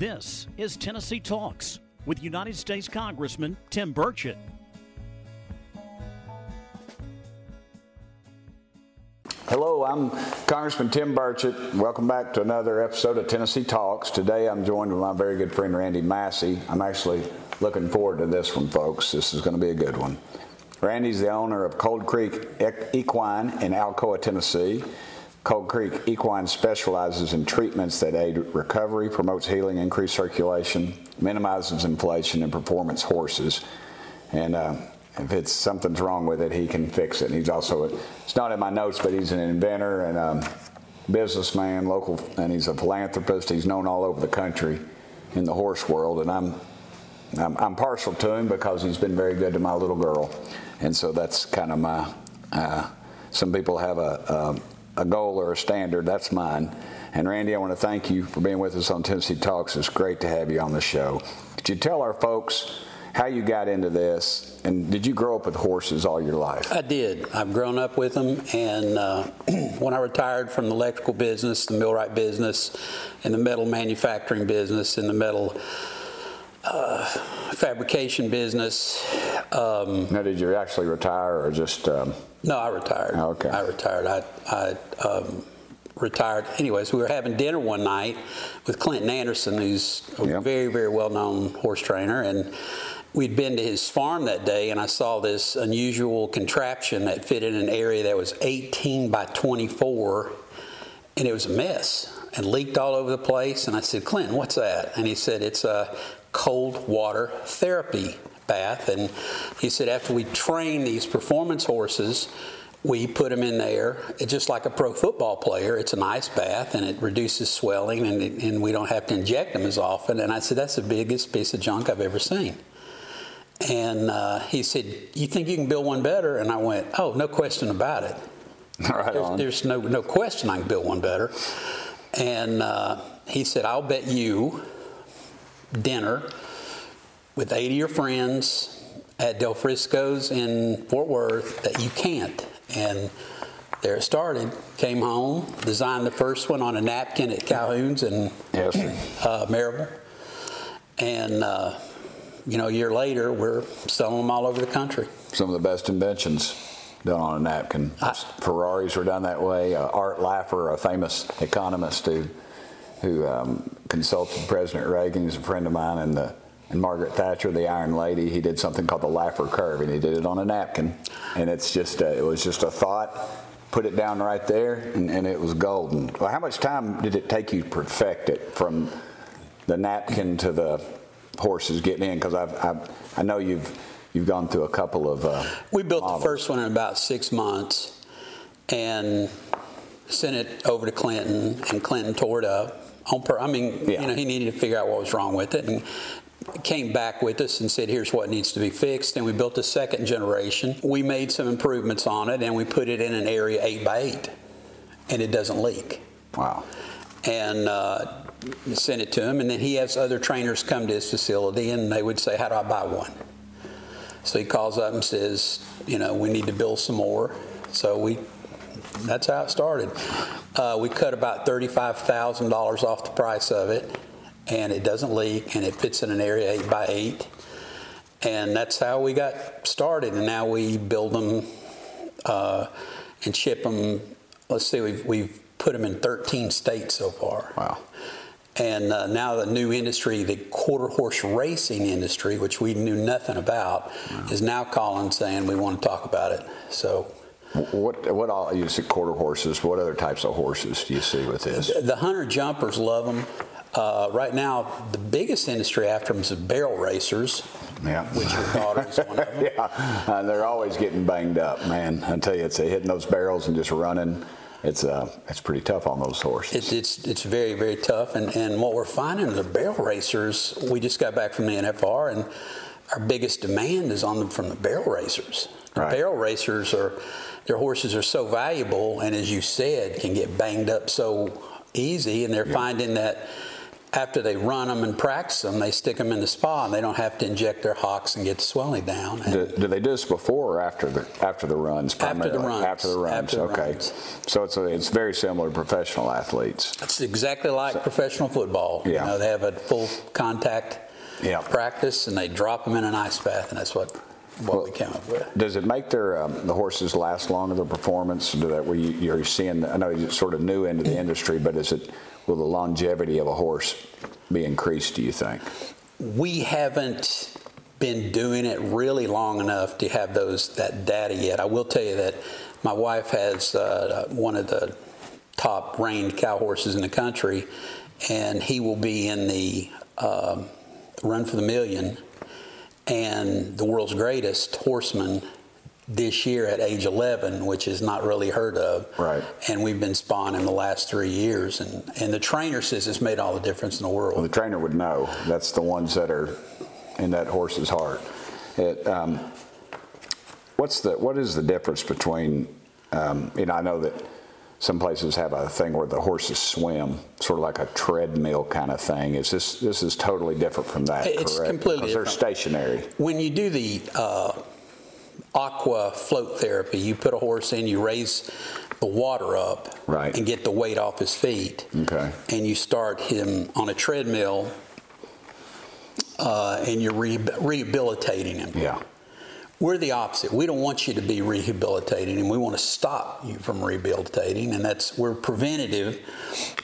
This is Tennessee Talks with United States Congressman Tim Burchett. Hello, I'm Congressman Tim Burchett. Welcome back to another episode of Tennessee Talks. Today I'm joined with my very good friend Randy Massey. I'm actually looking forward to this one, folks. This is going to be a good one. Randy's the owner of Cold Creek Equine in Alcoa, Tennessee. Cold Creek Equine specializes in treatments that aid recovery, promotes healing, increase circulation, minimizes inflammation, and performance horses. And uh, if it's something's wrong with it, he can fix it. And he's also, it's not in my notes, but he's an inventor and a businessman, local, and he's a philanthropist. He's known all over the country in the horse world, and I'm, I'm, I'm partial to him because he's been very good to my little girl, and so that's kind of my. Uh, some people have a, a a goal or a standard. That's mine. And Randy, I want to thank you for being with us on Tennessee Talks. It's great to have you on the show. Could you tell our folks how you got into this? And did you grow up with horses all your life? I did. I've grown up with them. And uh, when I retired from the electrical business, the millwright business, and the metal manufacturing business, and the metal uh, fabrication business. Um, now, did you actually retire or just? Um... No, I retired. Oh, okay. I retired. I, I um, retired. Anyways, we were having dinner one night with Clinton Anderson, who's a yep. very, very well known horse trainer. And we'd been to his farm that day, and I saw this unusual contraption that fit in an area that was 18 by 24, and it was a mess and leaked all over the place. And I said, Clinton, what's that? And he said, it's a cold water therapy bath. And he said, after we train these performance horses, we put them in there. It's just like a pro football player. It's an ice bath and it reduces swelling and, it, and we don't have to inject them as often. And I said, that's the biggest piece of junk I've ever seen. And uh, he said, You think you can build one better? And I went, Oh, no question about it. Right there's, there's, no, no question I can build one better. And uh, he said, I'll bet you dinner with 80 of your friends at Del Frisco's in Fort Worth that you can't. And there it started. Came home, designed the first one on a napkin at Calhoun's in yes. uh, Maryville. And, uh, you know, a year later, we're selling them all over the country. Some of the best inventions done on a napkin. I, Ferraris were done that way. Uh, Art Laffer, a famous economist who who um, consulted President Reagan. He's a friend of mine, and the and Margaret Thatcher, the Iron Lady. He did something called the Laffer curve, and he did it on a napkin, and it's just a, it was just a thought. Put it down right there, and, and it was golden. Well, how much time did it take you to perfect it from the napkin to the horses getting in? Because I've, I've, i know you've you've gone through a couple of. Uh, we built models. the first one in about six months, and sent it over to Clinton, and Clinton tore it up on per- I mean, yeah. you know, he needed to figure out what was wrong with it, and came back with us and said, "Here's what needs to be fixed." And we built a second generation. We made some improvements on it, and we put it in an area eight by eight, and it doesn't leak. Wow. And uh, sent it to him, and then he has other trainers come to his facility, and they would say, "How do I buy one?" So he calls up and says, "You know, we need to build some more." So we that's how it started. Uh, we cut about $35,000 off the price of it, and it doesn't leak, and it fits in an area 8 by 8 And that's how we got started. And now we build them uh, and ship them. Let's see, we've, we've put them in 13 states so far. Wow. And uh, now the new industry, the quarter horse racing industry, which we knew nothing about, wow. is now calling saying we want to talk about it. So what what all you see quarter horses? What other types of horses do you see with this? The hunter jumpers love them. Uh, right now, the biggest industry after them is the barrel racers. Yeah. Which your daughter is one of them. yeah, uh, they're always getting banged up, man. I tell you, it's hitting those barrels and just running. It's uh, it's pretty tough on those horses. It's it's, it's very very tough, and and what we're finding the barrel racers. We just got back from the NFR, and our biggest demand is on them from the barrel racers. Right. barrel racers are their horses are so valuable, and as you said, can get banged up so easy, and they're finding that after they run them and practice them, they stick them in the spa, and they don't have to inject their hocks and get the swelling down. Do, do they do this before or after the after the runs? After the runs. After the runs. After the okay. runs. So it's a, it's very similar to professional athletes. It's exactly like professional football. Yeah. You know, they have a full contact Yeah. practice, and they drop them in an ice bath, and that's what what we came up with. Does it make their um, the horses last longer? The performance? Do that? Where you, you're seeing? I know you're sort of new into the industry, but is it will the longevity of a horse be increased? Do you think? We haven't been doing it really long enough to have those that data yet. I will tell you that my wife has uh, one of the top reined cow horses in the country, and he will be in the um, Run for the Million and the world's greatest horseman this year at age 11, which is not really heard of. Right. And we've been spawning the last three years, and, and the trainer says it's made all the difference in the world. Well, the trainer would know. That's the ones that are in that horse's heart. It, um, what's the what is the difference between? Um, you know, I know that some places have a thing where the horses swim, sort of like a treadmill kind of thing. Is this this is totally different from that? It's correct? completely because they're stationary. When you do the uh, aqua float therapy, you put a horse in, you raise the water up, Right. and get the weight off his feet, Okay. and you start him on a treadmill, uh, and you're re- rehabilitating him. Yeah. We're the opposite. We don't want you to be rehabilitating him. We want to stop you from rehabilitating, and that's we're preventative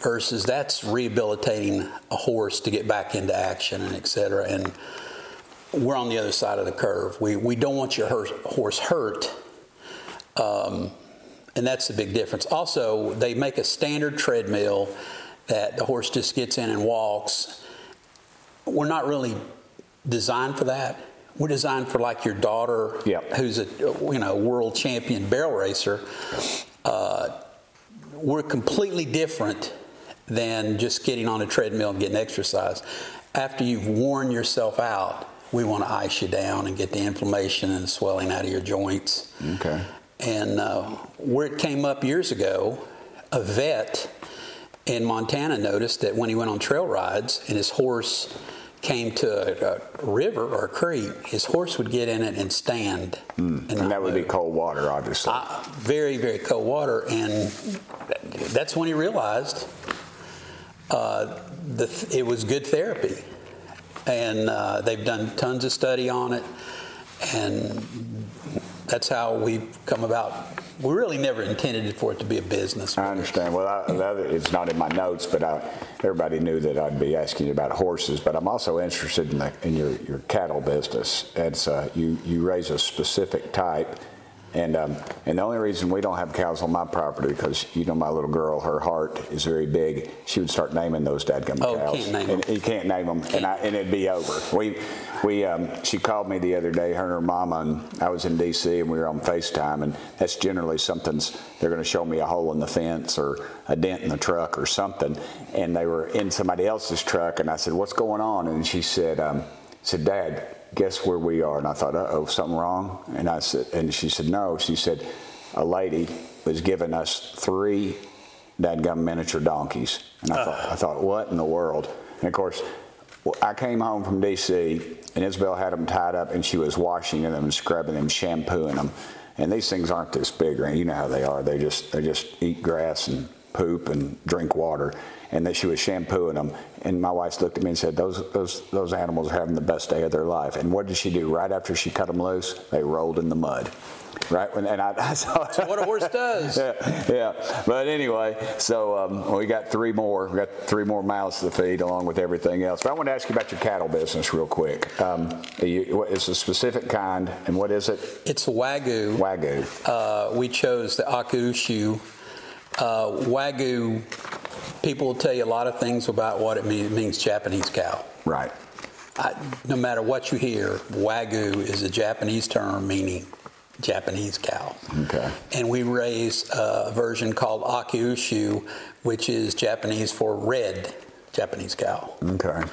versus that's rehabilitating a horse to get back into action and et cetera. And we're on the other side of the curve. We we don't want your horse hurt. Um, and that's the big difference. Also, they make a standard treadmill that the horse just gets in and walks. We're not really designed for that. We're designed for like your daughter, Yep. who's a you know world champion barrel racer. Uh, we're completely different than just getting on a treadmill and getting exercise. After you've worn yourself out, we want to ice you down and get the inflammation and the swelling out of your joints. Okay. And uh, where it came up years ago, a vet in Montana noticed that when he went on trail rides and his horse came to a, a river or a creek, his horse would get in it and stand. And, And that would be cold water, obviously. Uh, very, very cold water. And that's when he realized uh, the, th- it was good therapy. And uh, they've done tons of study on it. And that's how we've come about. We really never intended for it to be a business. I understand. Well, I, the other, it's not in my notes, but I, everybody knew that I'd be asking you about horses. But I'm also interested in, the, in your, your cattle business. It's uh, you you raise a specific type, and um, and the only reason we don't have cows on my property because you know my little girl, her heart is very big. She would start naming those dadgum Oh, cows, can't name and you can't name them, and, I, and it'd be over. We we um, she called me the other day, her and her mama, and I was in D.C. and we were on FaceTime, and that's generally something's they're going to show me a hole in the fence or a dent in the truck or something, and they were in somebody else's truck, and I said, "What's going on?" And she said, um, "said Dad." Guess where we are? And I thought, uh oh, something wrong? And I said, and she said, no. She said, a lady was giving us three dadgum miniature donkeys. And I thought, I thought, what in the world? And of course, I came home from D.C. and Isabel had them tied up, and she was washing them and scrubbing them, shampooing them. And these things aren't this big, right? You know how they are. They just they just eat grass and poop and drink water. And that she was shampooing them. And my wife looked at me and said, "Those those those animals are having the best day of their life." And what did she do? Right after she cut them loose, they rolled in the mud. Right when and I, I saw What a horse does. yeah, yeah. But anyway, so um, we got three more. We got three more mouths to feed, along with everything else. But I want to ask you about your cattle business real quick. Um, you, it's a specific kind, and what is it? It's Wagyu. Wagyu. Uh, we chose the Akaushi. Uh, Wagyu, people will tell you a lot of things about what it means. It means Japanese cow. Right. I, no matter what you hear, Wagyu is a Japanese term meaning Japanese cow. Okay. And we raise a version called Akaushi, which is Japanese for red Japanese cow. Okay.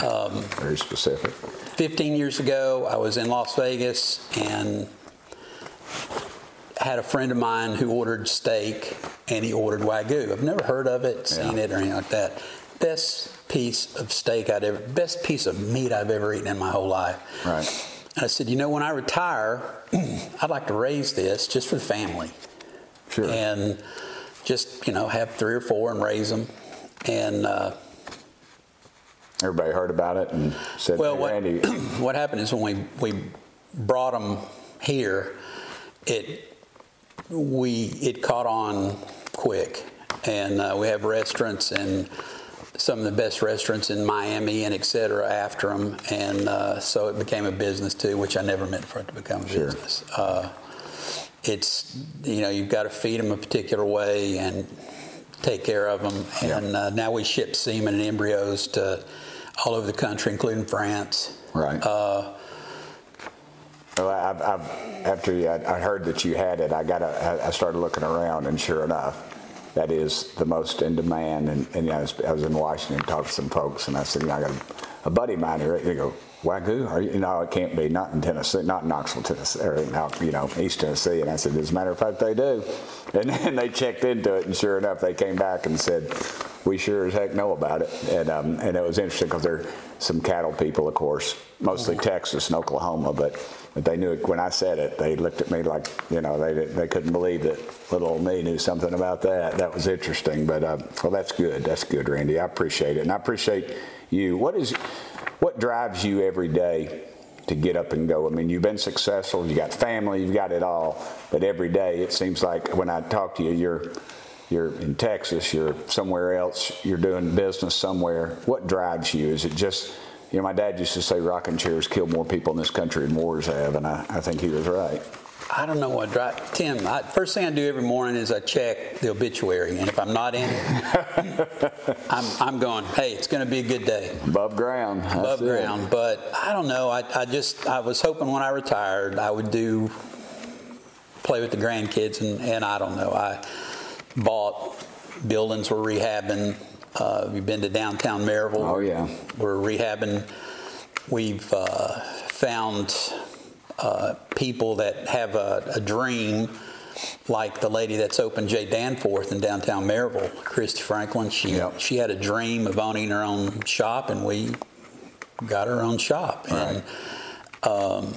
Um, Very specific. 15 years ago, I was in Las Vegas and had a friend of mine who ordered steak and he ordered Wagyu. I've never heard of it, seen Yeah. it, or anything like that. best piece of steak I'd ever, best piece of meat I've ever eaten in my whole life. Right. And I said, you know, when I retire, I'd like to raise this just for the family. Sure. And just, you know, have three or four and raise them. And, uh, Everybody heard about it and said, well, hey, what, Randy, what happened is when we, we brought them here, it, we, it caught on quick. And uh, we have restaurants and some of the best restaurants in Miami and et cetera after them. And uh, so it became a business too, which I never meant for it to become a Sure. business. Uh, it's, you know, you've got to feed them a particular way and take care of them. Yeah. And uh, now we ship semen and embryos to all over the country, including France. right. Well, I've, I've, after I, I heard that you had it, I got I, I started looking around, and sure enough, that is the most in demand. And, and you know, I, was, I was in Washington, talked to some folks, and I said, you know, I got a, a buddy of mine here. They go, Wagyu? Are you? No, it can't be. Not in Tennessee. Not in Knoxville, Tennessee, or now, you know, East Tennessee. And I said, as a matter of fact, they do. And then they checked into it, and sure enough, they came back and said, we sure as heck know about it. And um, and it was interesting because they're some cattle people, of course, mostly Texas and Oklahoma, but. But they knew it when I said it. They looked at me like, you know, they they couldn't believe that little old me knew something about that. That was interesting. But uh, well, that's good. That's good, Randy. I appreciate it, and I appreciate you. What is, what drives you every day to get up and go? I mean, you've been successful. You got family. You've got it all. But every day, it seems like when I talk to you, you're you're in Texas. You're somewhere else. You're doing business somewhere. What drives you? Is it just you know, my dad used to say rocking chairs kill more people in this country than wars have, and I, I think he was right. I don't know what drive Tim. I, first thing I do every morning is I check the obituary, and if I'm not in it, I'm, I'm going. Hey, it's going to be a good day Above ground. Above it. ground. But I don't know. I, I just I was hoping when I retired I would do play with the grandkids, and, and I don't know. I bought buildings we're rehabbing. Uh, we've been to downtown Maryville. Oh, yeah. We're rehabbing. We've uh, found uh, people that have a, a dream, like the lady that's opened J. Danforth in downtown Maryville, Christy Franklin. She Yep. she had a dream of owning her own shop, and we got her own shop. And um,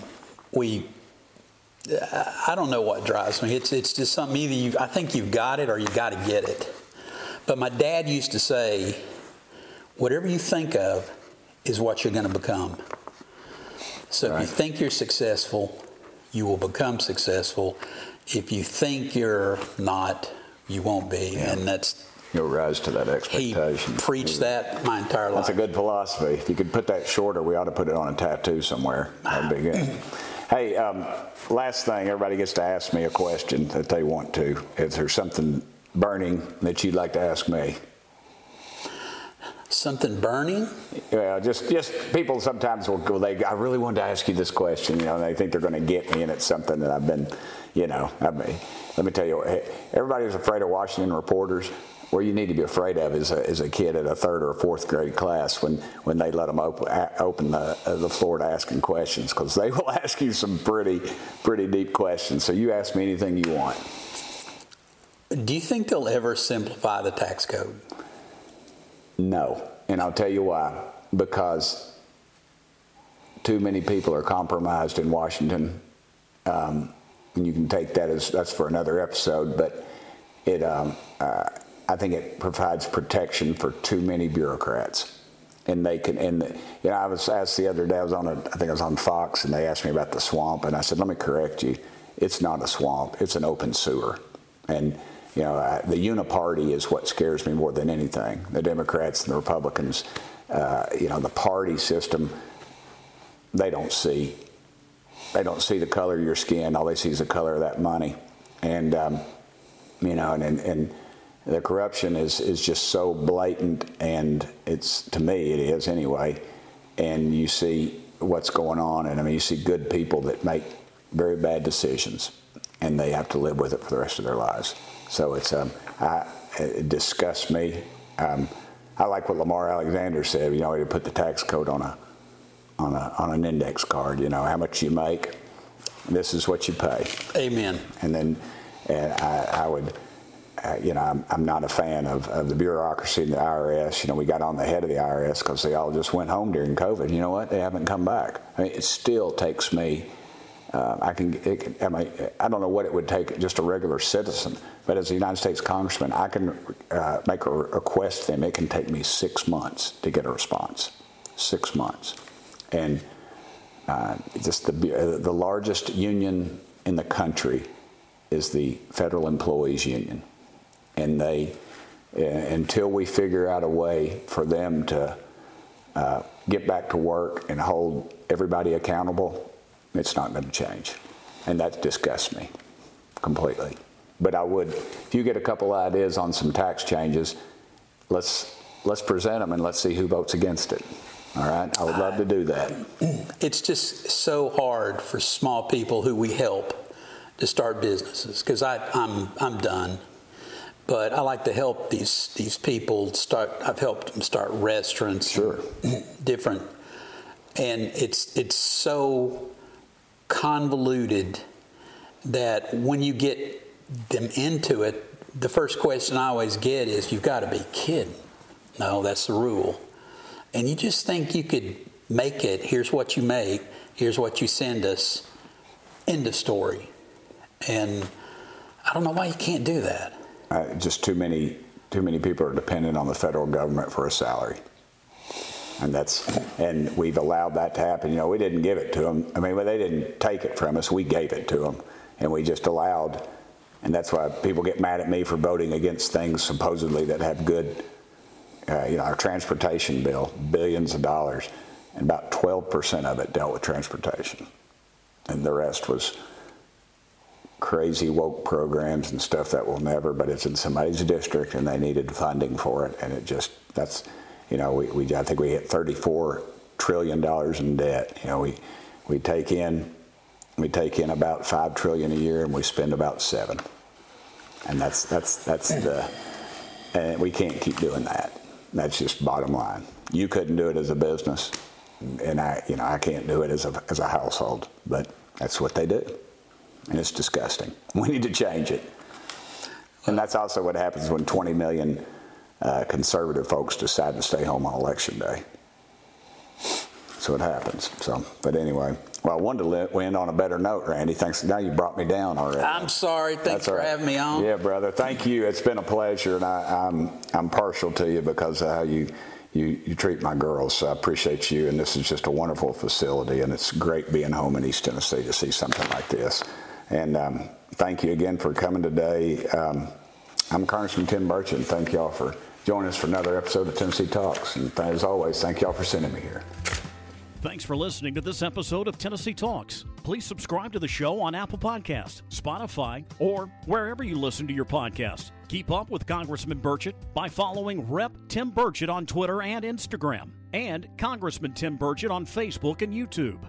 we, I don't know what drives me. It's it's just something either you I think you've got it or you've got to get it. But my dad used to say, whatever you think of is what you're going to become. So if you think you're successful, you will become successful. If you think you're not, you won't be. And that's You'll rise to that expectation. he preached that my entire life. That's a good philosophy. If you could put that shorter, we ought to put it on a tattoo somewhere. That'd be good. hey, um, last thing, everybody gets to ask me a question that they want to. If there's something burning that you'd like to ask me? Something burning? Yeah, just just people sometimes will go. They, I really wanted to ask you this question. You know, and they think they're going to get me, and it's something that I've been, you know, I mean, let me tell you, everybody's afraid of Washington reporters. Where you need to be afraid of is a, is a kid at a third or fourth grade class when, when they let them open, open the, uh, the floor to asking questions because they will ask you some pretty pretty deep questions. So you ask me anything you want. Do you think they'll ever simplify the tax code? No. And I'll tell you why. Because too many people are compromised in Washington. Um, and you can take that as that's for another episode, but it, um, uh, I think it provides protection for too many bureaucrats. And they can, and you know, I was asked the other day, I was on a, I think I was on Fox, and they asked me about the swamp, and I said, let me correct you. It's not a swamp, it's an open sewer. And you know, uh, the uniparty is what scares me more than anything. The Democrats and the Republicans, uh, you know, the party system, they don't see. They don't see the color of your skin. All they see is the color of that money, and um, you know, and, and and the corruption is is just so blatant, and it's to me it is anyway. And you see what's going on, and I mean, you see good people that make very bad decisions, and they have to live with it for the rest of their lives. So it's um, I, it disgusts me. Um, I like what Lamar Alexander said. You know, he put the tax code on a on a on an index card. You know how much you make. This is what you pay, Amen. and then and I, I would uh, you know, I'm, I'm, not a fan of, of the bureaucracy and the IRS. You know, we got on the head of the IRS because they all just went home during COVID. You know what? They haven't come back. I mean, it still takes me. Uh, I can. It, I, I don't know what it would take just a regular citizen, but as a United States congressman, I can uh, make a request to them. It can take me six months to get a response. Six months, and uh, just the uh, the largest union in the country is the Federal Employees Union and they uh, until we figure out a way for them to uh, get back to work and hold everybody accountable, it's not going to change, and that disgusts me completely. But I would, if you get a couple ideas on some tax changes, let's let's present them and let's see who votes against it. All right, I would love to do that. It's just so hard for small people who we help to start businesses because I'm I'm done but I like to help these these people start. I've helped them start restaurants, sure, different, and it's it's so convoluted that when you get them into it, the first question I always get is, "You've got to be kidding." No, that's the rule, and you just think you could make it. Here's what you make. Here's what you send us. End of story, and I don't know why you can't do that. Uh, just too many too many people are dependent on the federal government for a salary. And that's and we've allowed that to happen. You know, we didn't give it to them. I mean, they didn't take it from us. We gave it to them, and we just allowed. And that's why people get mad at me for voting against things supposedly that have good. Uh, you know, our transportation bill, billions of dollars, and about 12% of it dealt with transportation, and the rest was crazy woke programs and stuff that will never, but it's in somebody's district and they needed funding for it. And it just, that's, you know, we, we I think we hit 34 trillion dollars in debt. You know, we, we take in, we take in about 5 trillion a year and we spend about seven. And that's, that's, that's the, and we can't keep doing that. That's just bottom line. You couldn't do it as a business, and I, you know, I can't do it as a, as a household, but that's what they do and it's disgusting. We need to change it. And that's also what happens when 20 million uh, conservative folks decide to stay home on election day. So it happens. So, but anyway, well, I wanted to end on a better note, Randy. Thanks. Now you brought me down already. I'm sorry. Thanks That's for right. having me on. Yeah, brother. Thank you. It's been a pleasure, and I, I'm, I'm partial to you because of how you. You, you treat my girls, so I appreciate you. And this is just a wonderful facility, and it's great being home in East Tennessee to see something like this. And um, thank you again for coming today. Um, I'm Congressman Tim Burchett. Thank y'all for joining us for another episode of Tennessee Talks. And as always, thank y'all for sending me here. Thanks for listening to this episode of Tennessee Talks. Please subscribe to the show on Apple Podcasts, Spotify, or wherever you listen to your podcast. Keep up with Congressman Burchett by following Rep. Tim Burchett on Twitter and Instagram, and Congressman Tim Burchett on Facebook and YouTube.